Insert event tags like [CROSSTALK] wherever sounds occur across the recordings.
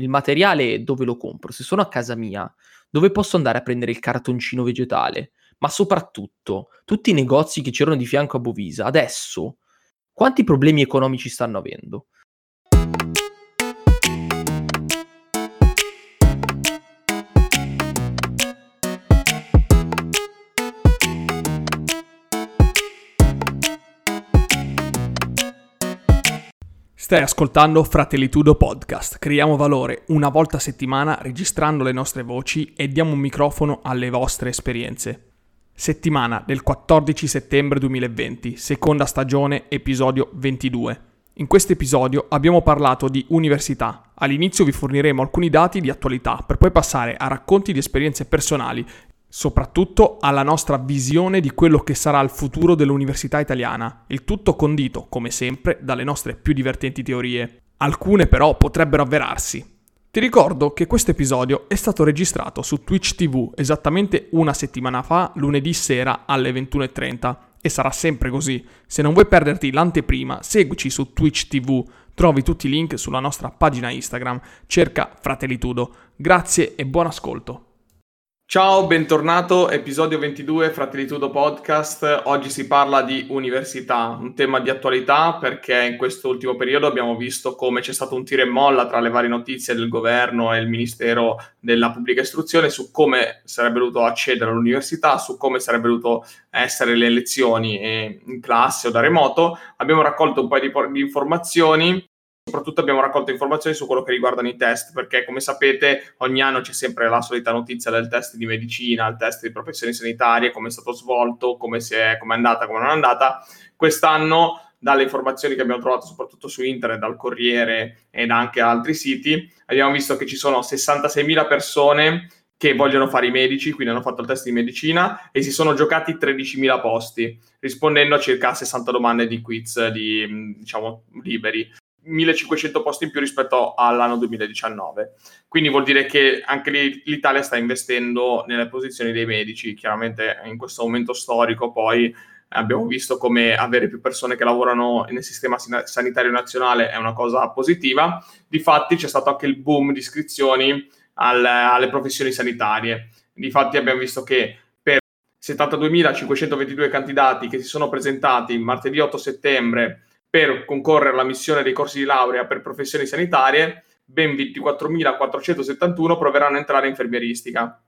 il materiale dove lo compro? Se sono a casa mia, dove posso andare a prendere il cartoncino vegetale? Ma soprattutto, tutti i negozi che c'erano di fianco a Bovisa, adesso, quanti problemi economici stanno avendo? Stai ascoltando Fratellitudo Podcast. Creiamo valore una volta a settimana registrando le nostre voci e diamo un microfono alle vostre esperienze. Settimana del 14 settembre 2020, seconda stagione, episodio 22. In questo episodio abbiamo parlato di università. All'inizio vi forniremo alcuni dati di attualità per poi passare a racconti di esperienze personali soprattutto alla nostra visione di quello che sarà il futuro dell'università italiana, il tutto condito, come sempre, dalle nostre più divertenti teorie. Alcune però potrebbero avverarsi. Ti ricordo che questo episodio è stato registrato su Twitch TV esattamente una settimana fa, lunedì sera alle 21.30 e sarà sempre così. Se non vuoi perderti l'anteprima, seguici su Twitch TV, trovi tutti i link sulla nostra pagina Instagram, cerca Fratellitudo. Grazie e buon ascolto. Ciao, bentornato, episodio 22 Fratellitudo Podcast. Oggi si parla di università, un tema di attualità perché in questo ultimo periodo abbiamo visto come c'è stato un tiro e molla tra le varie notizie del governo e il Ministero della Pubblica Istruzione su come sarebbe dovuto accedere all'università, su come sarebbe dovuto essere le lezioni eh, in classe o da remoto. Abbiamo raccolto un paio di, di informazioni soprattutto abbiamo raccolto informazioni su quello che riguardano i test, perché come sapete ogni anno c'è sempre la solita notizia del test di medicina, il test di professioni sanitarie, come è stato svolto, come, è, come è andata, come non è andata. Quest'anno, dalle informazioni che abbiamo trovato soprattutto su internet, dal Corriere ed anche altri siti, abbiamo visto che ci sono 66.000 persone che vogliono fare i medici, quindi hanno fatto il test di medicina e si sono giocati 13.000 posti, rispondendo a circa 60 domande di quiz di, diciamo, liberi. 1500 posti in più rispetto all'anno 2019. Quindi vuol dire che anche l'Italia sta investendo nelle posizioni dei medici. Chiaramente in questo momento storico poi abbiamo visto come avere più persone che lavorano nel sistema sanitario nazionale è una cosa positiva. Difatti c'è stato anche il boom di iscrizioni al, alle professioni sanitarie. Difatti abbiamo visto che per 72.522 candidati che si sono presentati martedì 8 settembre per concorrere alla missione dei corsi di laurea per professioni sanitarie, ben 24.471 proveranno a entrare in infermieristica,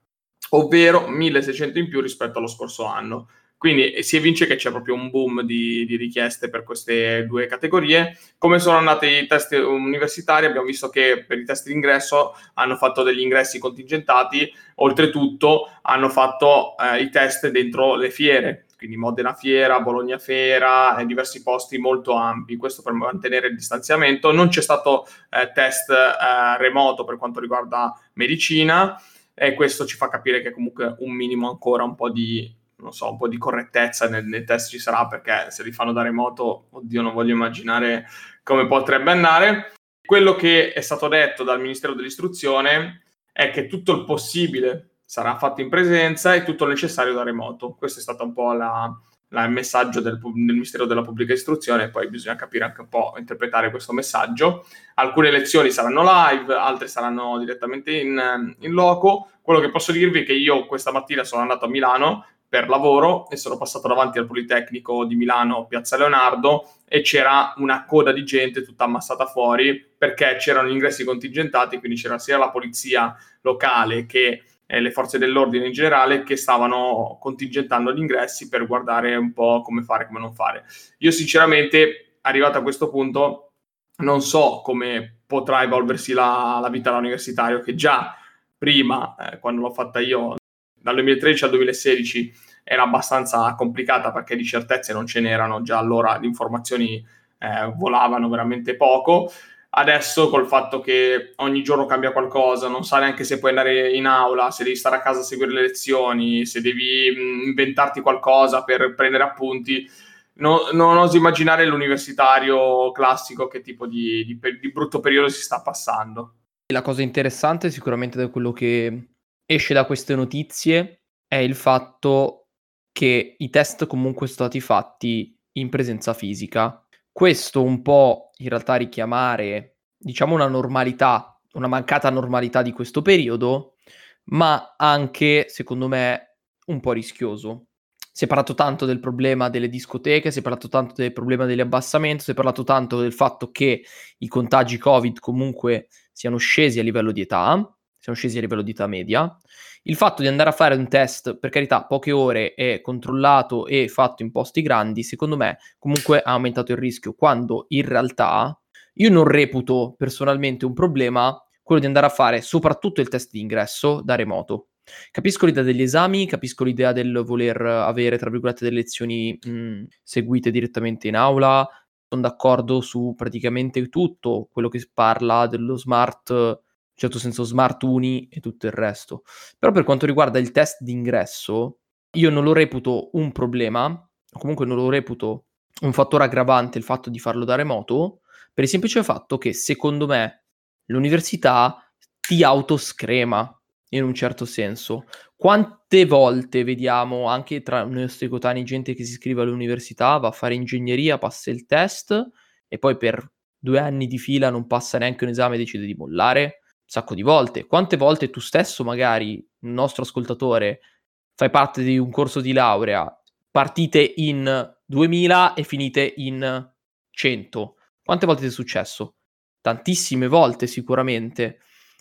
ovvero 1.600 in più rispetto allo scorso anno. Quindi si evince che c'è proprio un boom di, di, richieste per queste due categorie. Come sono andati i test universitari? Abbiamo visto che per i test d'ingresso hanno fatto degli ingressi contingentati, oltretutto hanno fatto eh, i test dentro le fiere, quindi Modena Fiera, Bologna Fiera e diversi posti molto ampi, questo per mantenere il distanziamento. Non c'è stato eh, test eh, remoto per quanto riguarda medicina e questo ci fa capire che comunque un minimo ancora un po' di, so, un po' di correttezza nel, nel test ci sarà perché se li fanno da remoto, oddio, non voglio immaginare come potrebbe andare. Quello che è stato detto dal Ministero dell'Istruzione è che tutto il possibile sarà fatto in presenza e tutto il necessario da remoto. Questo è stato un po' la, la, il messaggio del, del, Ministero della Pubblica Istruzione, poi bisogna capire anche un po' interpretare questo messaggio. Alcune lezioni saranno live, altre saranno direttamente in, in loco. Quello che posso dirvi è che io questa mattina sono andato a Milano per lavoro e sono passato davanti al Politecnico di Milano, Piazza Leonardo, e c'era una coda di gente tutta ammassata fuori perché c'erano gli ingressi contingentati, quindi c'era sia la polizia locale che e le forze dell'ordine in generale che stavano contingentando gli ingressi per guardare un po' come fare come non fare. Io sinceramente, arrivato a questo punto, non so come potrà evolversi la, la vita all'universitario, che già prima, eh, quando l'ho fatta io, dal 2013 al 2016, era abbastanza complicata perché di certezze non ce n'erano, già allora le informazioni eh, volavano veramente poco. Adesso col fatto che ogni giorno cambia qualcosa, non sai neanche se puoi andare in aula, se devi stare a casa a seguire le lezioni, se devi mh, inventarti qualcosa per prendere appunti, no, non oso immaginare l'universitario classico che tipo di, di, di brutto periodo si sta passando. La cosa interessante sicuramente da quello che esce da queste notizie è il fatto che i test comunque sono stati fatti in presenza fisica questo un po' in realtà richiamare, diciamo, una normalità una mancata normalità di questo periodo, ma anche, secondo me, un po' rischioso. Si è parlato tanto del problema delle discoteche, si è parlato tanto del problema dell'abbassamento, si è parlato tanto del fatto che i contagi Covid comunque siano scesi a livello di età, siano scesi a livello di età media. Il fatto di andare a fare un test, per carità, poche ore e controllato e fatto in posti grandi, secondo me comunque ha aumentato il rischio, quando in realtà io non reputo personalmente un problema quello di andare a fare soprattutto il test di ingresso da remoto. Capisco l'idea degli esami, capisco l'idea del voler avere, tra virgolette, delle lezioni mh, seguite direttamente in aula. Sono d'accordo su praticamente tutto quello che parla dello smart, certo senso smart uni e tutto il resto. Però per quanto riguarda il test d'ingresso, io non lo reputo un problema, o comunque non lo reputo un fattore aggravante il fatto di farlo da remoto, per il semplice fatto che secondo me l'università ti autoscrema in un certo senso. Quante volte vediamo anche tra i nostri coetanei gente che si iscrive all'università, va a fare ingegneria, passa il test e poi per due anni di fila non passa neanche un esame e decide di mollare? Sacco di volte. Quante volte tu stesso, magari, nostro ascoltatore, fai parte di un corso di laurea, partite in 2000 e finite in 100. Quante volte ti è successo? Tantissime volte sicuramente.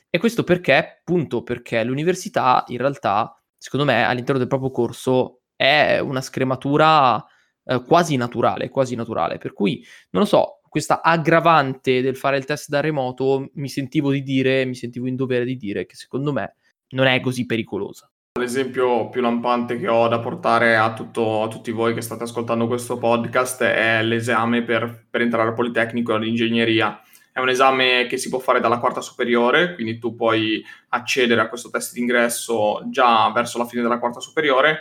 E questo perché? Appunto perché l'università in realtà, secondo me, all'interno del proprio corso è una scrematura eh, quasi naturale, quasi naturale. Per cui, non lo so, questa aggravante del fare il test da remoto mi sentivo di dire, mi sentivo in dovere di dire che secondo me non è così pericolosa. L'esempio più lampante che ho da portare a, tutto, a, tutti voi che state ascoltando questo podcast è l'esame per, per entrare al Politecnico e all'ingegneria. È un esame che si può fare dalla quarta superiore, quindi tu puoi accedere a questo test d'ingresso già verso la fine della quarta superiore,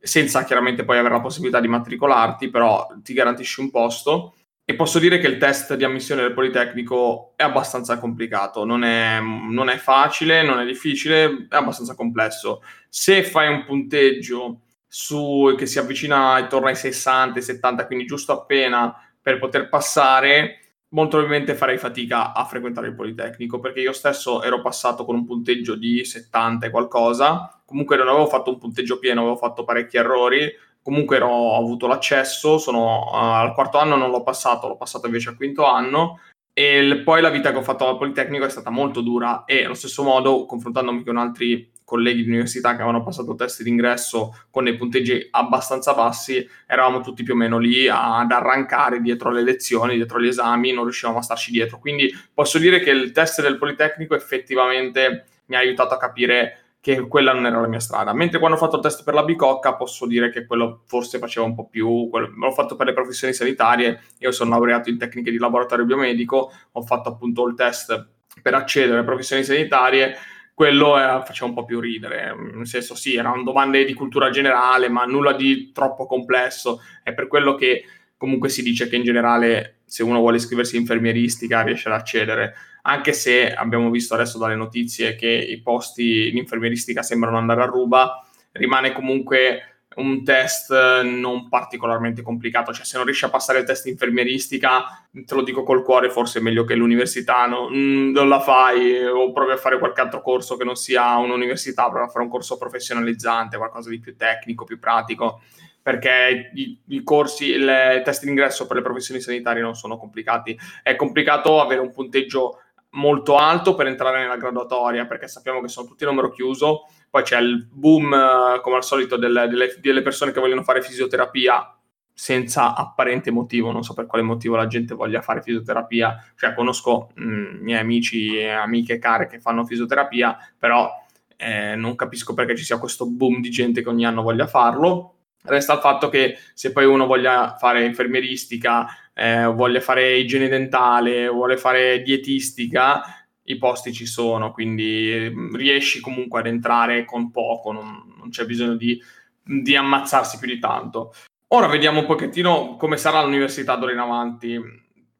senza chiaramente poi avere la possibilità di matricolarti, però ti garantisci un posto. E posso dire che il test di ammissione del Politecnico è abbastanza complicato, non è, non è facile, non è difficile, è abbastanza complesso. Se fai un punteggio su, che si avvicina intorno ai 60, 70, quindi giusto appena per poter passare, molto probabilmente farei fatica a frequentare il Politecnico perché io stesso ero passato con un punteggio di 70 e qualcosa, comunque non avevo fatto un punteggio pieno, avevo fatto parecchi errori, comunque ero, ho avuto l'accesso, sono, uh, al quarto anno non l'ho passato, l'ho passato invece al quinto anno e l- poi la vita che ho fatto al Politecnico è stata molto dura e allo stesso modo, confrontandomi con altri colleghi di università che avevano passato test d'ingresso con dei punteggi abbastanza bassi, eravamo tutti più o meno lì ad arrancare dietro le lezioni, dietro gli esami, non riuscivamo a starci dietro. Quindi posso dire che il test del Politecnico effettivamente mi ha aiutato a capire che quella non era la mia strada. Mentre quando ho fatto il test per la bicocca posso dire che quello forse faceva un po' più, quello, l'ho fatto per le professioni sanitarie, io sono laureato in tecniche di laboratorio biomedico, ho fatto appunto il test per accedere alle professioni sanitarie quello eh, faceva un po' più ridere, nel senso sì, erano domande di cultura generale, ma nulla di troppo complesso, è per quello che comunque si dice che in generale se uno vuole iscriversi in infermieristica riesce ad accedere, anche se abbiamo visto adesso dalle notizie che i posti in infermieristica sembrano andare a ruba, rimane comunque un test non particolarmente complicato, cioè se non riesci a passare il test infermieristica, te lo dico col cuore, forse è meglio che l'università no, mm, non la fai o provi a fare qualche altro corso che non sia un'università, provi a fare un corso professionalizzante, qualcosa di più tecnico, più pratico, perché i, i corsi, il test d'ingresso per le professioni sanitarie non sono complicati. È complicato avere un punteggio molto alto per entrare nella graduatoria, perché sappiamo che sono tutti a numero chiuso, poi c'è il boom, eh, come al solito, delle, delle, delle persone che vogliono fare fisioterapia senza apparente motivo, non so per quale motivo la gente voglia fare fisioterapia, cioè conosco mh, mm, miei amici e amiche care che fanno fisioterapia, però eh, non capisco perché ci sia questo boom di gente che ogni anno voglia farlo. Resta il fatto che se poi uno voglia fare infermieristica, eh, voglia fare igiene dentale, vuole fare dietistica, i posti ci sono, quindi mm, riesci comunque ad entrare con poco, non, non c'è bisogno di, di, ammazzarsi più di tanto. Ora vediamo un pochettino come sarà l'università d'ora in avanti.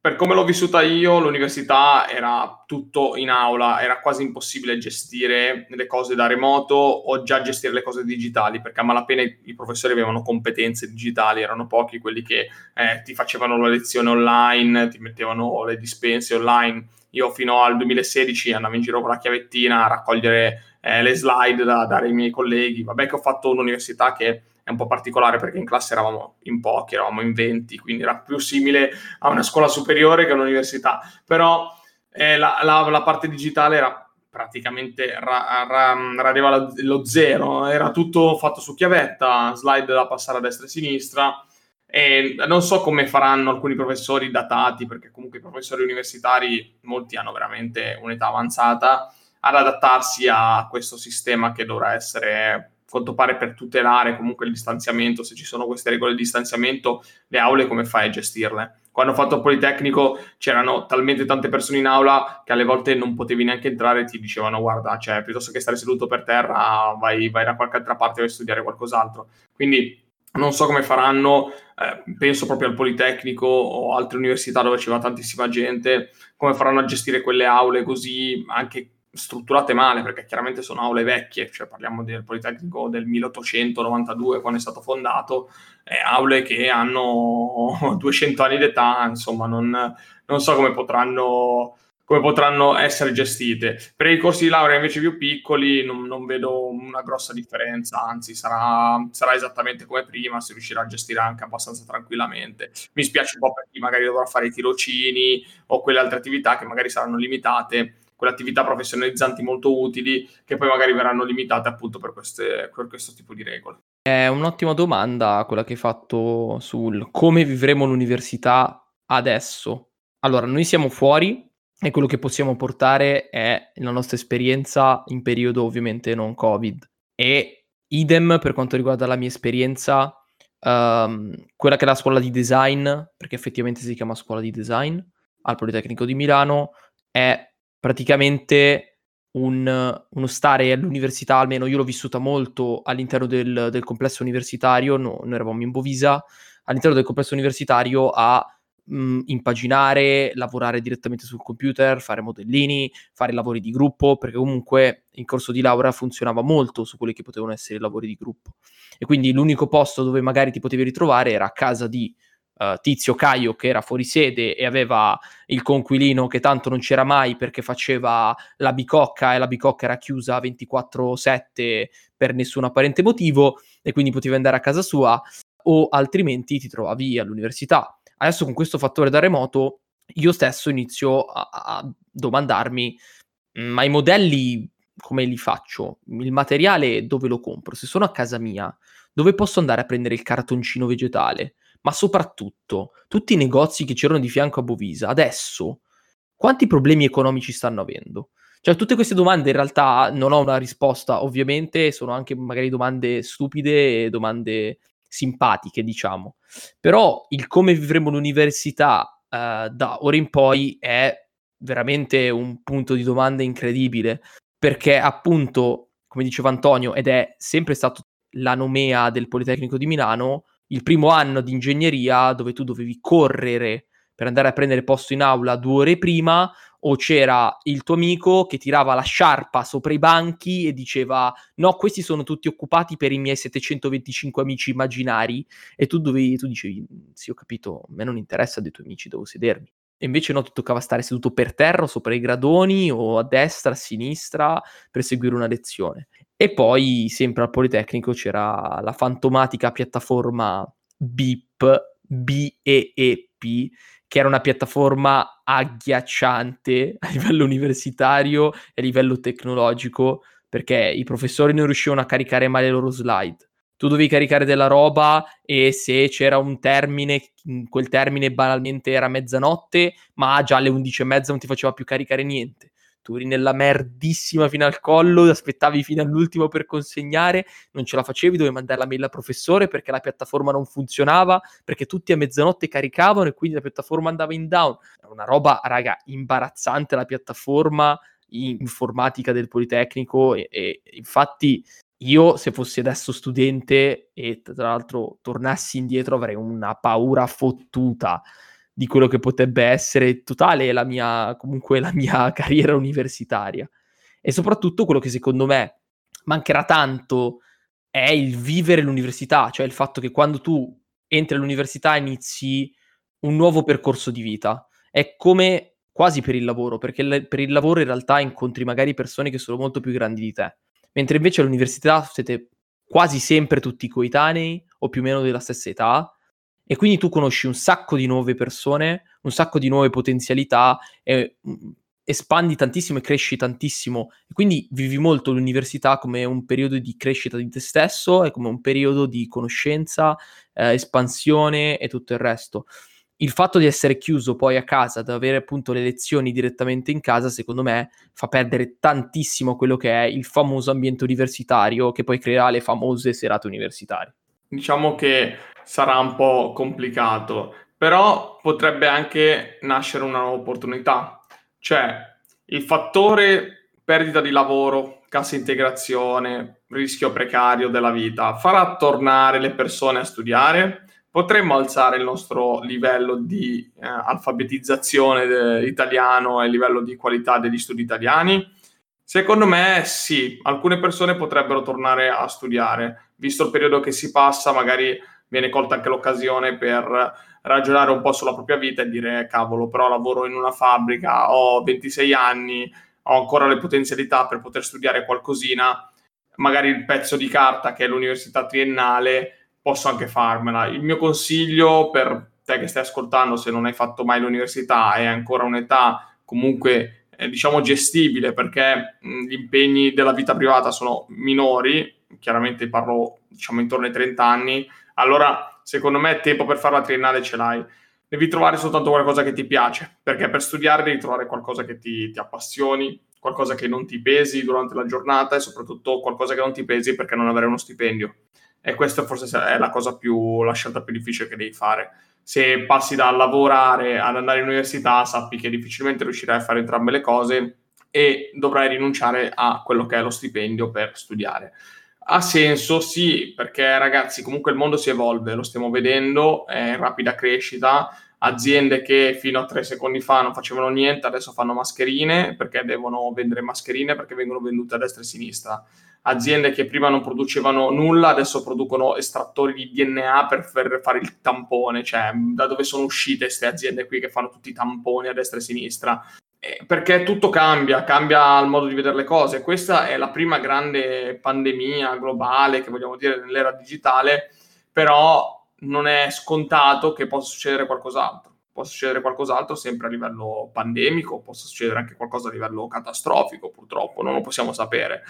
Per come l'ho vissuta io, l'università era tutto in aula, era quasi impossibile gestire le cose da remoto o già gestire le cose digitali, perché a malapena i, professori avevano competenze digitali, erano pochi quelli che eh, ti facevano la lezione online, ti mettevano le dispense online. Io fino al 2016 andavo in giro con la chiavettina a raccogliere eh, le slide da dare ai miei colleghi. Vabbè che ho fatto un'università che è un po' particolare perché in classe eravamo in pochi, eravamo in 20, quindi era più simile a una scuola superiore che a un'università. Però eh, la, la, la, parte digitale era praticamente ra, ra, radeva lo zero, era tutto fatto su chiavetta, slide da passare a destra e a sinistra. E non so come faranno alcuni professori datati, perché comunque i professori universitari, molti hanno veramente un'età avanzata, ad adattarsi a questo sistema che dovrà essere quanto pare per tutelare comunque il distanziamento, se ci sono queste regole di distanziamento, le aule come fai a gestirle? Quando ho fatto il Politecnico c'erano talmente tante persone in aula che alle volte non potevi neanche entrare e ti dicevano guarda, cioè, piuttosto che stare seduto per terra vai, vai da qualche altra parte a studiare qualcos'altro. Quindi non so come faranno, eh, penso proprio al Politecnico o altre università dove ci va tantissima gente, come faranno a gestire quelle aule così anche strutturate male, perché chiaramente sono aule vecchie, cioè parliamo del Politecnico del 1892 quando è stato fondato, eh, aule che hanno [LAUGHS] 200 anni d'età, insomma non, non so come potranno, come potranno, essere gestite. Per i corsi di laurea invece più piccoli non, non vedo una grossa differenza, anzi sarà, sarà, esattamente come prima, si riuscirà a gestire anche abbastanza tranquillamente. Mi spiace un po' per chi magari dovrà fare i tirocini o quelle altre attività che magari saranno limitate quelle attività professionalizzanti molto utili che poi magari verranno limitate appunto per, queste, per questo tipo di regole. È un'ottima domanda quella che hai fatto sul come vivremo l'università adesso. Allora, noi siamo fuori e quello che possiamo portare è la nostra esperienza in periodo ovviamente non Covid. E idem per quanto riguarda la mia esperienza, um, quella che è la scuola di design, perché effettivamente si chiama scuola di design al Politecnico di Milano, è praticamente un, uno stare all'università, almeno io l'ho vissuta molto all'interno del, del complesso universitario, no, noi eravamo in Bovisa, all'interno del complesso universitario a mh, mm, impaginare, lavorare direttamente sul computer, fare modellini, fare lavori di gruppo, perché comunque in corso di laurea funzionava molto su quelli che potevano essere i lavori di gruppo. E quindi l'unico posto dove magari ti potevi ritrovare era a casa di uh, Tizio Caio che era fuori sede e aveva il conquilino che tanto non c'era mai perché faceva la bicocca e la bicocca era chiusa 24/7 per nessun apparente motivo e quindi potevi andare a casa sua o altrimenti ti trovavi all'università. Adesso con questo fattore da remoto io stesso inizio a, a domandarmi ma i modelli come li faccio? Il materiale dove lo compro? Se sono a casa mia, dove posso andare a prendere il cartoncino vegetale? Ma soprattutto tutti i negozi che c'erano di fianco a Bovisa, adesso quanti problemi economici stanno avendo? Cioè, tutte queste domande in realtà non ho una risposta, ovviamente, sono anche magari domande stupide e domande simpatiche, diciamo. Però il come vivremo l'università uh, da ora in poi è veramente un punto di domanda incredibile, perché appunto, come diceva Antonio, ed è sempre stato la nomea del Politecnico di Milano, il primo anno di ingegneria dove tu dovevi correre per andare a prendere posto in aula due ore prima o c'era il tuo amico che tirava la sciarpa sopra i banchi e diceva no, questi sono tutti occupati per i miei 725 amici immaginari e tu dovevi, tu dicevi sì ho capito, a me non interessa dei tuoi amici, devo sedermi. E invece no, ti toccava stare seduto per terra, sopra i gradoni o a destra, a sinistra per seguire una lezione. E poi, sempre al Politecnico, c'era la fantomatica piattaforma BIP, B-E-E-P, che era una piattaforma agghiacciante [LAUGHS] a livello universitario e a livello tecnologico, perché i professori non riuscivano a caricare mai le loro slide. Tu dovevi caricare della roba e se c'era un termine, quel termine banalmente era mezzanotte, ma già alle 11 e mezza non ti faceva più caricare niente tu eri nella merdissima fino al collo, aspettavi fino all'ultimo per consegnare, non ce la facevi, dovevi mandare la mail al professore perché la piattaforma non funzionava, perché tutti a mezzanotte caricavano e quindi la piattaforma andava in down. È una roba, raga, imbarazzante la piattaforma informatica del Politecnico e, e infatti io se fossi adesso studente e tra l'altro tornassi indietro avrei una paura fottuta di quello che potrebbe essere totale la mia, comunque la mia [LAUGHS] carriera universitaria. E soprattutto quello che secondo me mancherà tanto è il vivere l'università, cioè il fatto che quando tu entri all'università inizi un nuovo percorso di vita. È come quasi per il lavoro, perché le, per il lavoro in realtà incontri magari persone che sono molto più grandi di te, mentre invece all'università siete quasi sempre tutti coetanei o più o meno della stessa età e quindi tu conosci un sacco di nuove persone, un sacco di nuove potenzialità e mm, espandi tantissimo e cresci tantissimo e quindi vivi molto l'università come un periodo di crescita di te stesso e come un periodo di conoscenza, eh, espansione e tutto il resto. Il fatto di essere chiuso poi a casa, di avere appunto le lezioni direttamente in casa, secondo me fa perdere tantissimo quello che è il famoso ambiente universitario che poi crea le famose serate universitarie. Diciamo che sarà un po' complicato, però potrebbe anche nascere una nuova opportunità. Cioè, il fattore perdita di lavoro, cassa integrazione, rischio precario della vita, farà tornare le persone a studiare? Potremmo alzare il nostro livello di eh, alfabetizzazione de- italiano e il livello di qualità degli studi italiani? Secondo me sì, alcune persone potrebbero tornare a studiare, visto il periodo che si passa, magari viene colta anche l'occasione per ragionare un po' sulla propria vita e dire cavolo, però lavoro in una fabbrica, ho 26 anni, ho ancora le potenzialità per poter studiare qualcosina, magari il pezzo di carta che è l'università triennale, posso anche farmela. Il mio consiglio per te che stai ascoltando, se non hai fatto mai l'università hai ancora un'età comunque eh, diciamo gestibile perché gli impegni della vita privata sono minori, chiaramente parlo diciamo intorno ai 30 anni, allora secondo me tempo per fare la triennale ce l'hai. Devi trovare soltanto qualcosa che ti piace, perché per studiare devi trovare qualcosa che ti, ti appassioni, qualcosa che non ti pesi durante la giornata e soprattutto qualcosa che non ti pesi perché non avere uno stipendio. E questa forse è la cosa più, la scelta più difficile che devi fare. Se passi da lavorare ad andare in università, sappi che difficilmente riuscirai a fare entrambe le cose e dovrai rinunciare a quello che è lo stipendio per studiare. Ha senso, sì, perché ragazzi, comunque il mondo si evolve, lo stiamo vedendo, è in rapida crescita. Aziende che fino a tre secondi fa non facevano niente, adesso fanno mascherine perché devono vendere mascherine perché vengono vendute a destra e a sinistra. Aziende che prima non producevano nulla, adesso producono estrattori di DNA per, fare il tampone. Cioè, da dove sono uscite queste aziende qui che fanno tutti i tamponi a destra e a sinistra? Eh, perché tutto cambia, cambia il modo di vedere le cose. Questa è la prima grande pandemia globale che vogliamo dire nell'era digitale, però non è scontato che possa succedere qualcos'altro. Può succedere qualcos'altro sempre a livello pandemico, può succedere anche qualcosa a livello catastrofico, purtroppo, non lo possiamo sapere.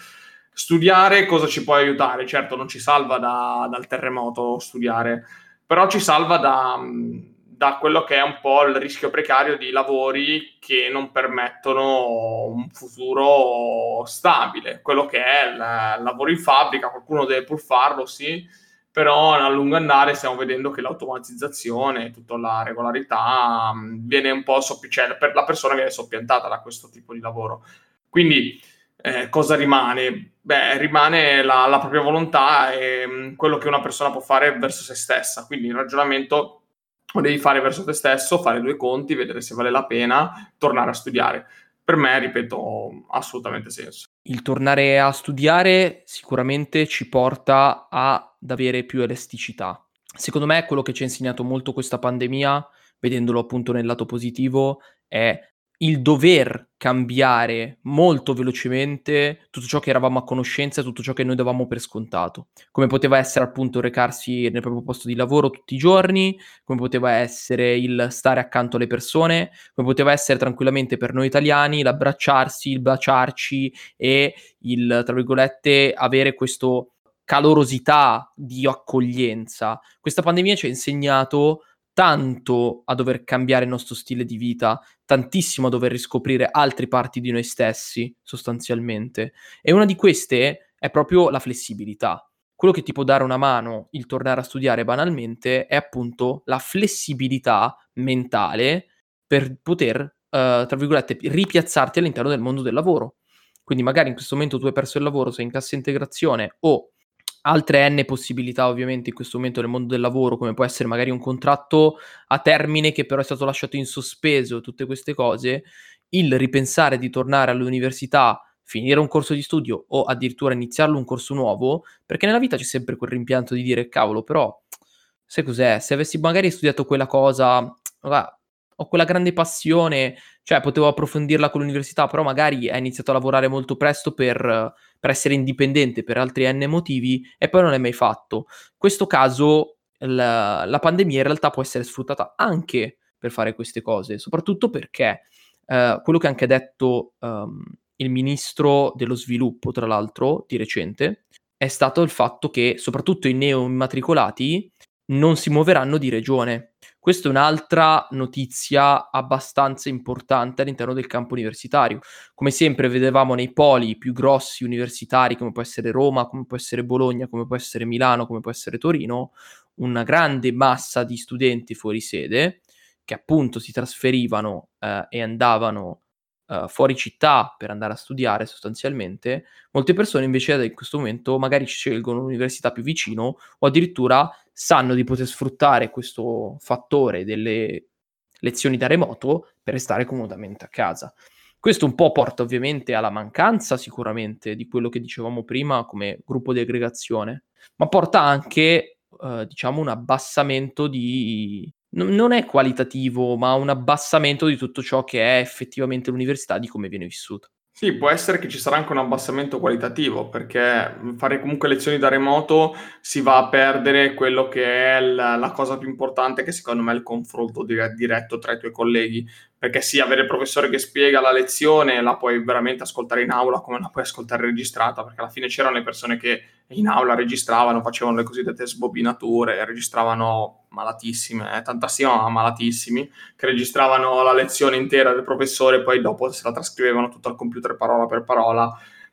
Studiare cosa ci può aiutare? Certo, non ci salva da, dal terremoto studiare, però ci salva da da quello che è un po' il rischio precario di lavori che non permettono un futuro stabile. Quello che è il lavoro in fabbrica, qualcuno deve pur farlo, sì, però a lungo andare stiamo vedendo che l'automatizzazione, tutta la regolarità viene un po' soppi- cioè per la persona viene soppiantata da questo tipo di lavoro. Quindi eh, cosa rimane? Beh, rimane la, la propria volontà e quello che una persona può fare verso se stessa. Quindi il ragionamento lo devi fare verso te stesso, fare due conti, vedere se vale la pena tornare a studiare. Per me, ripeto, ha assolutamente senso. Il tornare a studiare sicuramente ci porta ad avere più elasticità. Secondo me quello che ci ha insegnato molto questa pandemia, vedendolo appunto nel lato positivo, è il dover cambiare molto velocemente tutto ciò che eravamo a conoscenza e tutto ciò che noi davamo per scontato. Come poteva essere appunto recarsi nel proprio posto di lavoro tutti i giorni, come poteva essere il stare accanto alle persone, come poteva essere tranquillamente per noi italiani l'abbracciarsi, il baciarci e il, tra virgolette, avere questo calorosità di accoglienza. Questa pandemia ci ha insegnato tanto a dover cambiare il nostro stile di vita, tantissimo a dover riscoprire altre parti di noi stessi, sostanzialmente. E una di queste è proprio la flessibilità. Quello che ti può dare una mano il tornare a studiare banalmente è appunto la flessibilità mentale per poter, uh, tra virgolette, ripiazzarti all'interno del mondo del lavoro. Quindi magari in questo momento tu hai perso il lavoro, sei in cassa integrazione o altre n possibilità ovviamente in questo momento nel mondo del lavoro, come può essere magari un contratto a termine che però è stato lasciato in sospeso, tutte queste cose, il ripensare di tornare all'università, finire un corso di studio o addirittura iniziarlo un corso nuovo, perché nella vita c'è sempre quel rimpianto di dire cavolo, però sai cos'è? Se avessi magari studiato quella cosa, ho quella grande passione, cioè potevo approfondirla con l'università, però magari hai iniziato a lavorare molto presto per, per essere indipendente per altri n motivi e poi non l'hai mai fatto. In questo caso la, la pandemia in realtà può essere sfruttata anche per fare queste cose, soprattutto perché eh, quello che ha anche detto um, il ministro dello sviluppo, tra l'altro, di recente, è stato il fatto che soprattutto i neoimmatricolati non si muoveranno di regione. Questa è un'altra notizia abbastanza importante all'interno del campo universitario. Come sempre vedevamo nei poli più grossi universitari, come può essere Roma, come può essere Bologna, come può essere Milano, come può essere Torino, una grande massa di studenti fuori sede che appunto si trasferivano eh, e andavano uh, fuori città per andare a studiare sostanzialmente, molte persone invece in questo momento magari scelgono l'università più vicino o addirittura sanno di poter sfruttare questo fattore delle lezioni da remoto per restare comodamente a casa. Questo un po' porta ovviamente alla mancanza sicuramente di quello che dicevamo prima come gruppo di aggregazione, ma porta anche eh, diciamo un abbassamento di, non è qualitativo, ma un abbassamento di tutto ciò che è effettivamente l'università, di come viene vissuta. Sì, può essere che ci sarà anche un abbassamento qualitativo, perché fare comunque lezioni da remoto si va a perdere quello che è la, la cosa più importante, che secondo me è il confronto diretto tra i tuoi colleghi. Perché sì, avere il professore che spiega la lezione la puoi veramente ascoltare in aula come la puoi ascoltare registrata, perché alla fine c'erano le persone che in aula registravano, facevano le cosiddette sbobinature, registravano malatissime, eh, tantissime ma malatissimi, che registravano la lezione intera del professore e poi dopo se la trascrivevano tutto al computer parola per parola.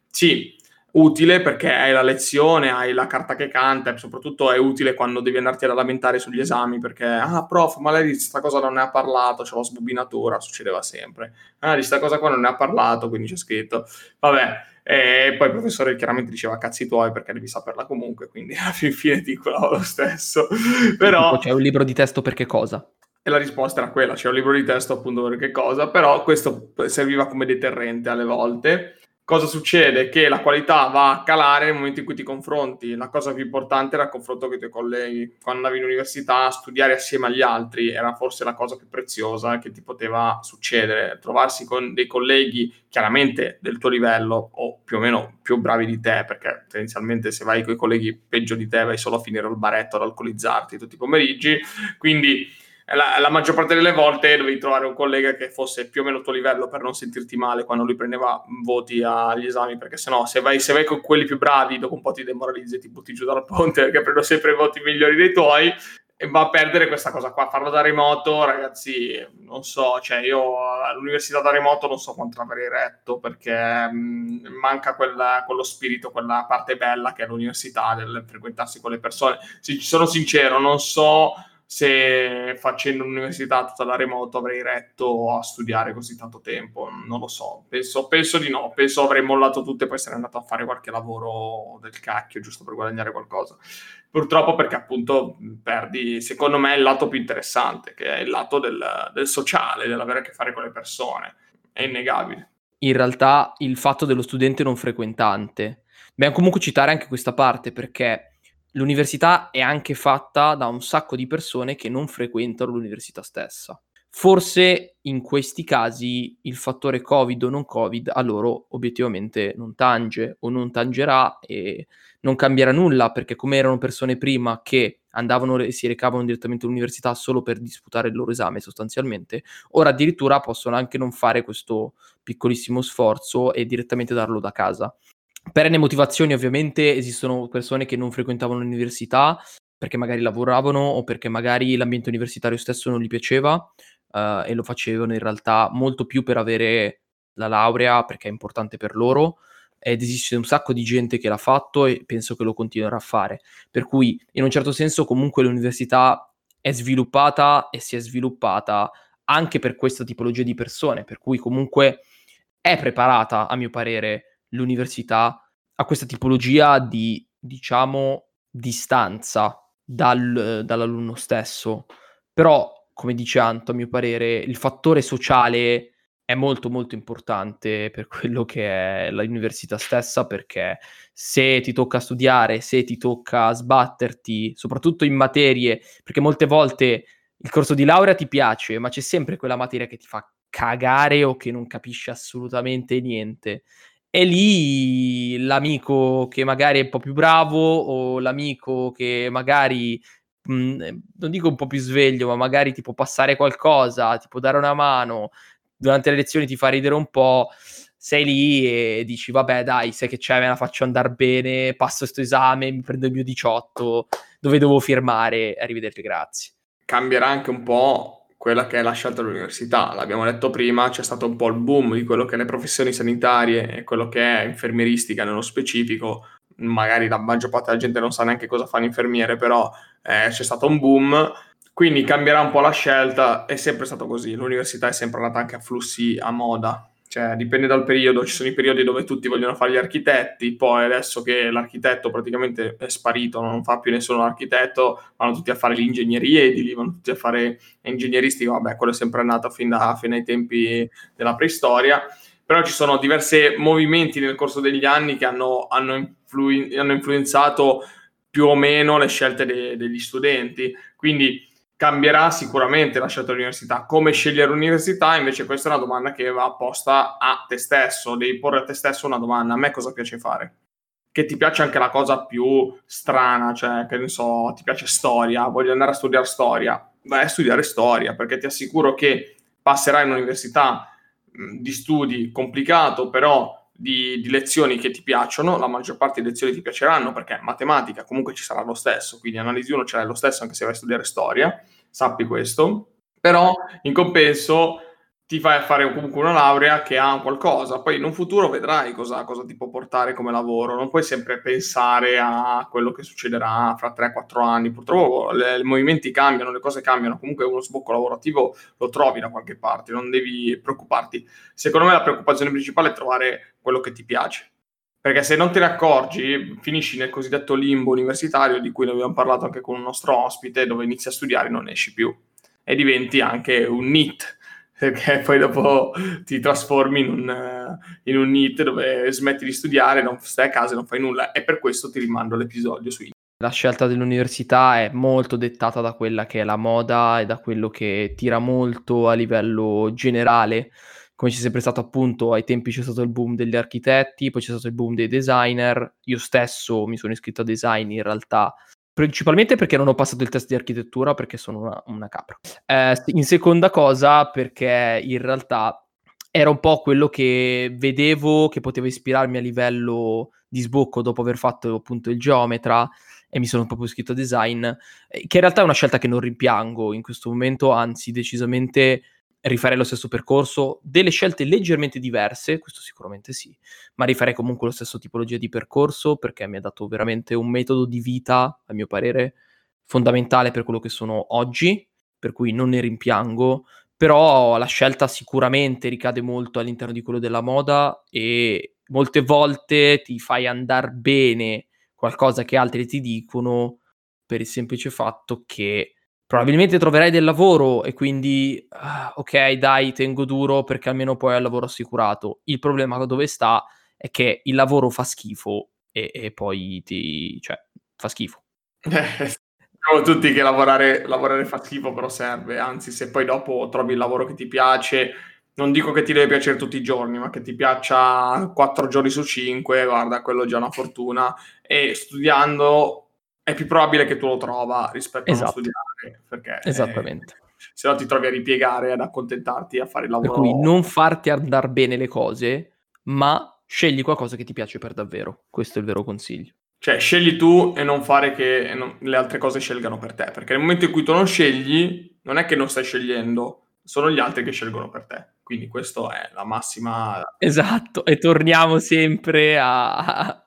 Sì, utile perché hai la lezione, hai la carta che canta e soprattutto è utile quando devi andarti a lamentare sugli esami perché, ah prof, ma lei di questa cosa non ne ha parlato, c'è la sbobinatura, succedeva sempre. Ah, di questa cosa qua non ne ha parlato, quindi c'è scritto. Vabbè, e poi il professore chiaramente diceva cazzi tuoi perché devi saperla comunque, quindi [LAUGHS] alla fine dico lo stesso. Però... C'è un libro di testo per che cosa? E la risposta era quella, c'è un libro di testo appunto per che cosa, però questo serviva come deterrente alle volte cosa succede? Che la qualità va a calare nel momento in cui ti confronti. La cosa più importante era il confronto con i tuoi colleghi. Quando andavi in università, studiare assieme agli altri era forse la cosa più preziosa che ti poteva succedere. Trovarsi con dei colleghi chiaramente del tuo livello o più o meno più bravi di te, perché tendenzialmente se vai con i colleghi peggio di te vai solo a finire al baretto ad alcolizzarti tutti i pomeriggi. Quindi la, la, maggior parte delle volte dovevi trovare un collega che fosse più o meno al tuo livello per non sentirti male quando lui prendeva voti agli esami, perché sennò se vai, se vai con quelli più bravi dopo un po' ti demoralizzi e ti butti giù dal ponte [LAUGHS] perché prendo sempre i voti migliori dei tuoi e va a perdere questa cosa qua. Farlo da remoto, ragazzi, non so, cioè io all'università da remoto non so quanto avrei retto perché mh, manca quella, quello spirito, quella parte bella che è l'università, del frequentarsi con le persone. Sono sincero, non so se facendo l'università tutta da remoto avrei retto a studiare così tanto tempo, non lo so, penso, penso di no, penso avrei mollato tutto e poi sarei andato a fare qualche lavoro del cacchio giusto per guadagnare qualcosa. Purtroppo perché appunto perdi, secondo me, il lato più interessante, che è il lato del, del sociale, dell'avere a che fare con le persone, è innegabile. In realtà il fatto dello studente non frequentante, dobbiamo comunque citare anche questa parte perché l'università è anche fatta da un sacco di persone che non frequentano l'università stessa. Forse in questi casi il fattore Covid o non Covid a loro obiettivamente non tange o non tangerà e non cambierà nulla perché come erano persone prima che andavano e si recavano direttamente all'università solo per disputare il loro esame sostanzialmente, ora addirittura possono anche non fare questo piccolissimo sforzo e direttamente darlo da casa. Per N motivazioni ovviamente esistono persone che non frequentavano l'università perché magari lavoravano o perché magari l'ambiente universitario stesso non gli piaceva uh, e lo facevano in realtà molto più per avere la laurea perché è importante per loro ed esiste un sacco di gente che l'ha fatto e penso che lo continuerà a fare. Per cui in un certo senso comunque l'università è sviluppata e si è sviluppata anche per questa tipologia di persone, per cui comunque è preparata a mio parere l'università a questa tipologia di diciamo, distanza dal, dall'alunno stesso. Però, come dice Anto, a mio parere, il fattore sociale è molto molto importante per quello che è l'università stessa perché se ti tocca studiare, se ti tocca sbatterti, soprattutto in materie, perché molte volte il corso di laurea ti piace, ma c'è sempre quella materia che ti fa cagare o che non capisci assolutamente niente. E lì l'amico che magari è un po' più bravo o l'amico che magari mh, mhmm, non dico un po' più sveglio, ma magari ti può passare qualcosa, ti può dare una mano, durante le lezioni ti fa ridere un po', sei lì e dici vabbè dai, sai che c'è, me la faccio andare bene, passo questo esame, mi prendo il mio 18, dove devo firmare, arrivederci, grazie. Cambierà anche un po' quella che è la scelta dell'università. L'abbiamo detto prima, c'è stato un po' il boom di quello che è le professioni sanitarie e quello che è infermieristica nello specifico. Magari la maggior parte della gente non sa neanche cosa fa un infermiere, però eh, c'è stato un boom quindi cambierà un po' la scelta, è sempre stato così, l'università è sempre andata anche a flussi a moda, cioè dipende dal periodo, ci sono i periodi dove tutti vogliono fare gli architetti, poi adesso che l'architetto praticamente è sparito, non fa più nessuno l'architetto, vanno tutti a fare le ingegnerie edili, vanno tutti a fare ingegneristico, vabbè, quello è sempre andato fin, da, fin ai tempi della preistoria, però ci sono diversi movimenti nel corso degli anni che hanno, hanno, influ- hanno influenzato più o meno le scelte de- degli studenti, quindi cambierà sicuramente la scelta dell'università. Come scegliere l'università? Invece questa è una domanda che va apposta a te stesso, devi porre a te stesso una domanda, a me cosa piace fare? Che ti piace anche la cosa più strana, cioè che ne so, ti piace storia, voglio andare a studiare storia, vai a studiare storia perché ti assicuro che passerai in un'università di studi complicato, però di, di, lezioni che ti piacciono, la maggior parte di lezioni ti piaceranno perché matematica comunque ci sarà lo stesso, quindi analisi 1 ce lo stesso anche se vai a studiare storia, sappi questo, però in compenso ti fai a fare comunque una laurea che ha qualcosa, poi in un futuro vedrai cosa, cosa, ti può portare come lavoro, non puoi sempre pensare a quello che succederà fra 3-4 anni, purtroppo le, i movimenti cambiano, le cose cambiano, comunque uno sbocco lavorativo lo trovi da qualche parte, non devi preoccuparti. Secondo me la preoccupazione principale è trovare quello che ti piace, perché se non te ne accorgi finisci nel cosiddetto limbo universitario di cui abbiamo parlato anche con un nostro ospite, dove inizi a studiare e non esci più. E diventi anche un NIT perché [LAUGHS] poi dopo ti trasformi in un, in un NIT dove smetti di studiare, non stai a casa e non fai nulla. E per questo ti rimando l'episodio su internet. La scelta dell'università è molto dettata da quella che è la moda e da quello che tira molto a livello generale, come c'è sempre stato appunto ai tempi c'è stato il boom degli architetti, poi c'è stato il boom dei designer, io stesso mi sono iscritto a design in realtà Principalmente perché non ho passato il test di architettura perché sono una, una capra. Eh, in seconda cosa perché in realtà era un po' quello che vedevo che poteva ispirarmi a livello di sbocco dopo aver fatto appunto il geometra e mi sono proprio iscritto a design, che in realtà è una scelta che non rimpiango in questo momento, anzi decisamente rifarei lo stesso percorso, delle scelte leggermente diverse, questo sicuramente sì, ma rifarei comunque lo stesso tipologia di percorso perché mi ha dato veramente un metodo di vita, a mio parere, fondamentale per quello che sono oggi, per cui non ne rimpiango, però la scelta sicuramente ricade molto all'interno di quello della moda e molte volte ti fai andare bene qualcosa che altri ti dicono per il semplice fatto che probabilmente troverai del lavoro e quindi uh, ok dai tengo duro perché almeno poi hai il lavoro assicurato il problema dove sta è che il lavoro fa schifo e, e poi ti cioè fa schifo [LAUGHS] Diciamo tutti che lavorare, lavorare fa schifo però serve anzi se poi dopo trovi il lavoro che ti piace non dico che ti deve piacere tutti i giorni, ma che ti piaccia quattro giorni su cinque, guarda, quello è già una fortuna. E studiando è più probabile che tu lo trova rispetto esatto. a non esatto. studiare. Perché, Esattamente. Eh, se no ti trovi a ripiegare, ad accontentarti, a fare il lavoro. Per cui non farti andare bene le cose, ma scegli qualcosa che ti piace per davvero. Questo è il vero consiglio. Cioè, scegli tu e non fare che non, le altre cose scelgano per te. Perché nel momento in cui tu non scegli, non è che non stai scegliendo, sono gli altri che scelgono per te. Quindi questa è la massima... Esatto, e torniamo sempre al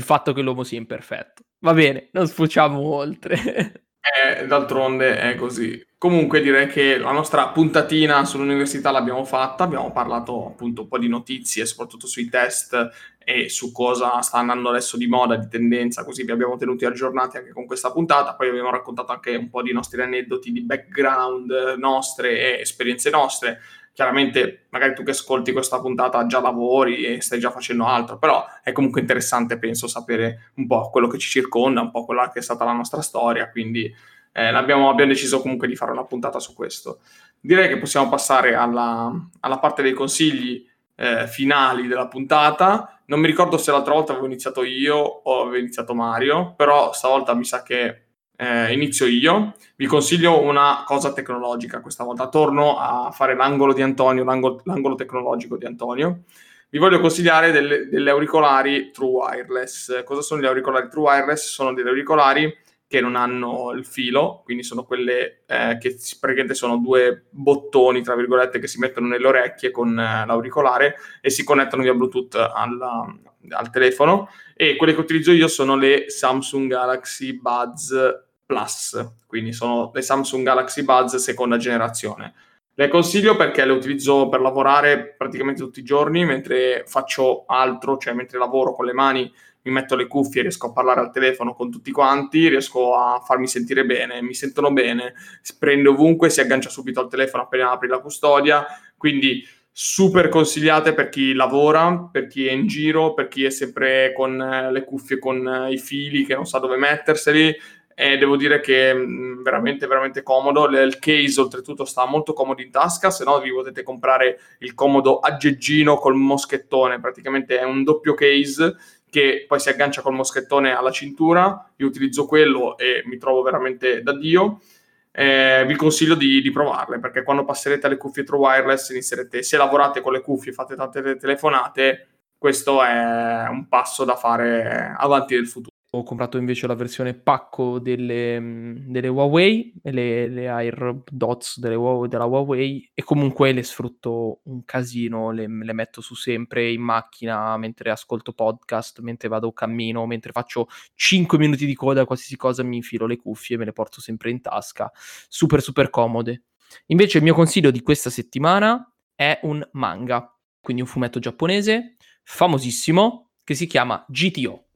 fatto che l'uomo sia imperfetto. Va bene, non sfociamo oltre. [LAUGHS] Eh, d'altronde è così. Comunque direi che la nostra puntatina sull'università l'abbiamo fatta, abbiamo parlato appunto un po' di notizie, soprattutto sui test e su cosa sta andando adesso di moda, di tendenza, così vi abbiamo tenuti aggiornati anche con questa puntata. Poi abbiamo raccontato anche un po' di nostri aneddoti, di background nostre e esperienze nostre. Chiaramente, magari tu che ascolti questa puntata già lavori e stai già facendo altro, però è comunque interessante, penso, sapere un po' quello che ci circonda, un po' quella che è stata la nostra storia. Quindi eh, abbiamo, deciso comunque di fare una puntata su questo. Direi che possiamo passare alla, alla parte dei consigli eh, finali della puntata. Non mi ricordo se l'altra volta avevo iniziato io o avevo iniziato Mario, però stavolta mi sa che eh, inizio io. Vi consiglio una cosa tecnologica questa volta. Torno a fare l'angolo di Antonio, l'angolo, l'angolo tecnologico di Antonio. Vi voglio consigliare delle, delle auricolari True Wireless. Cosa sono gli auricolari True Wireless? Sono degli auricolari che non hanno il filo, quindi sono quelle eh, che praticamente sono due bottoni, tra virgolette, che si mettono nelle orecchie con eh, l'auricolare e si connettono via Bluetooth alla, al telefono. E quelle che utilizzo io sono le Samsung Galaxy Buds Plus, quindi sono le Samsung Galaxy Buds seconda generazione. Le consiglio perché le utilizzo per lavorare praticamente tutti i giorni mentre faccio altro, cioè mentre lavoro con le mani mi metto le cuffie, riesco a parlare al telefono con tutti quanti, riesco a farmi sentire bene, mi sentono bene, prende ovunque, si aggancia subito al telefono appena apri la custodia, quindi super consigliate per chi lavora, per chi è in giro, per chi è sempre con eh, le cuffie, con eh, i fili che non sa dove metterseli. E devo dire che è mm, veramente, veramente comodo. Il case, oltretutto, sta molto comodo in tasca. Se no, vi potete comprare il comodo aggeggino col moschettone. Praticamente è un doppio case che poi si aggancia col moschettone alla cintura. Io utilizzo quello e mi trovo veramente da Dio. Eh, vi consiglio di, di, provarle perché quando passerete alle cuffie True Wireless inizierete, se lavorate con le cuffie, fate tante telefonate, questo è un passo da fare avanti nel futuro. Ho comprato invece la versione pacco delle, delle Huawei, le, le AirDots delle, della Huawei e comunque le sfrutto un casino, le, le, metto su sempre in macchina mentre ascolto podcast, mentre vado cammino, mentre faccio 5 minuti di coda, qualsiasi cosa mi infilo le cuffie e me le porto sempre in tasca, super super comode. Invece il mio consiglio di questa settimana è un manga, quindi un fumetto giapponese famosissimo che si chiama GTO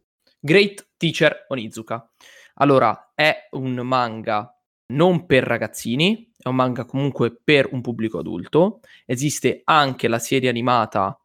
Great Teacher Onizuka. Allora, è un manga non per ragazzini, è un manga comunque per un pubblico adulto. Esiste anche la serie animata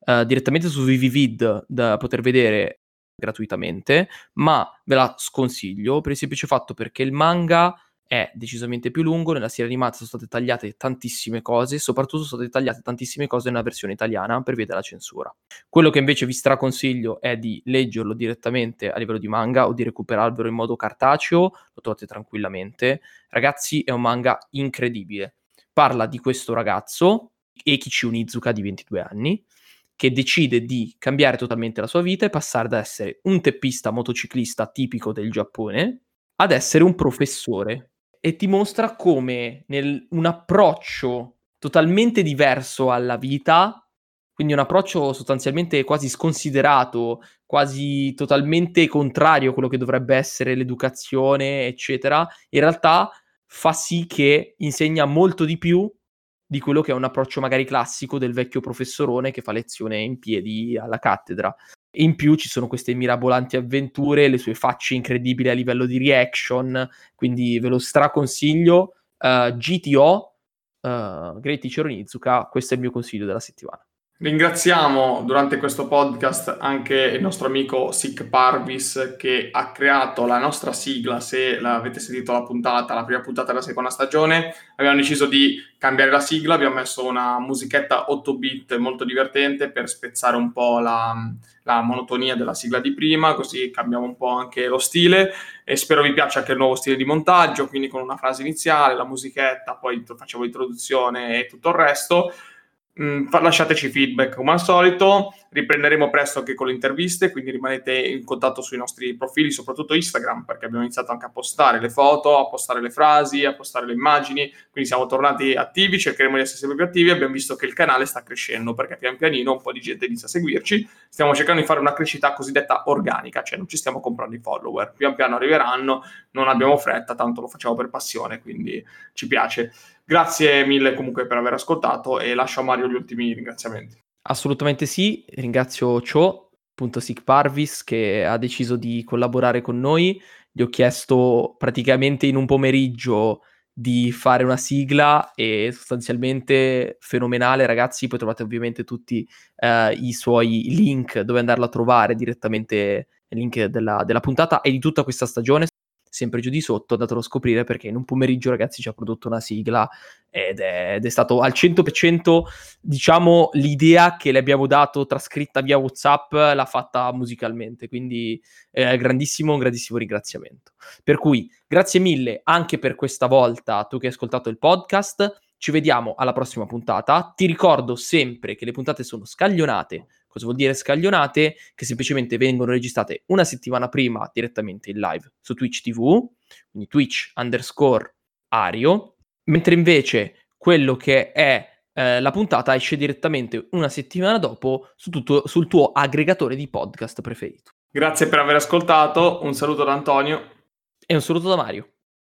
uh, direttamente su Vivivid da poter vedere gratuitamente, ma ve la sconsiglio per il semplice fatto perché il manga è decisamente più lungo, nella serie animata sono state tagliate tantissime cose, soprattutto sono state tagliate tantissime cose nella versione italiana per via della censura. Quello che invece vi straconsiglio è di leggerlo direttamente a livello di manga o di recuperarvelo in modo cartaceo, lo trovate tranquillamente. Ragazzi, è un manga incredibile. Parla di questo ragazzo, Eikichi Unizuka di 22 anni, che decide di cambiare totalmente la sua vita e passare da essere un teppista motociclista tipico del Giappone ad essere un professore e ti mostra come nel, un approccio totalmente diverso alla vita, quindi un approccio sostanzialmente quasi sconsiderato, quasi totalmente contrario a quello che dovrebbe essere l'educazione, eccetera, in realtà fa sì che insegna molto di più di quello che è un approccio magari classico del vecchio professorone che fa lezione in piedi alla cattedra. In più ci sono queste mirabolanti avventure, le sue facce incredibili a livello di reaction, quindi ve lo straconsiglio. Uh, GTO, uh, Great Teacher Onizuka, questo è il mio consiglio della settimana. Ringraziamo durante questo podcast anche il nostro amico Sic Parvis che ha creato la nostra sigla, se l'avete sentito la puntata, la prima puntata della seconda stagione, abbiamo deciso di cambiare la sigla, abbiamo messo una musichetta 8 bit molto divertente per spezzare un po' la, la monotonia della sigla di prima, così cambiamo un po' anche lo stile e spero vi piaccia anche il nuovo stile di montaggio, quindi con una frase iniziale, la musichetta, poi facciamo l'introduzione e tutto il resto. Mm, lasciateci feedback come al solito, riprenderemo presto anche con le interviste, quindi rimanete in contatto sui nostri profili, soprattutto Instagram, perché abbiamo iniziato anche a postare le foto, a postare le frasi, a postare le immagini, quindi siamo tornati attivi, cercheremo di essere sempre più attivi, abbiamo visto che il canale sta crescendo, perché pian pianino un po' di gente inizia a seguirci, stiamo cercando di fare una crescita cosiddetta organica, cioè non ci stiamo comprando i follower, pian piano arriveranno, non abbiamo fretta, tanto lo facciamo per passione, quindi ci piace. Grazie mille comunque per aver ascoltato e lascio a Mario gli ultimi ringraziamenti. Assolutamente sì, ringrazio Cho appunto Sic Parvis che ha deciso di collaborare con noi. Gli ho chiesto praticamente in un pomeriggio di fare una sigla e sostanzialmente fenomenale ragazzi poi trovate ovviamente tutti uh, i suoi link dove andarlo a trovare direttamente il link della, della puntata e di tutta questa stagione sempre giù di sotto, andatelo a scoprire perché in un pomeriggio, ragazzi, ci ha prodotto una sigla ed è, ed è stato al 100%, diciamo, l'idea che le abbiamo dato trascritta via WhatsApp l'ha fatta musicalmente, quindi eh, grandissimo, un grandissimo ringraziamento. Per cui, grazie mille anche per questa volta, tu che hai ascoltato il podcast. Ci vediamo alla prossima puntata. Ti ricordo sempre che le puntate sono scaglionate Cosa vuol dire scaglionate? Che semplicemente vengono registrate una settimana prima direttamente in live su Twitch TV, quindi Twitch underscore Ario, mentre invece quello che è eh, la puntata esce direttamente una settimana dopo su tutto, sul tuo aggregatore di podcast preferito. Grazie per aver ascoltato, un saluto da Antonio e un saluto da Mario.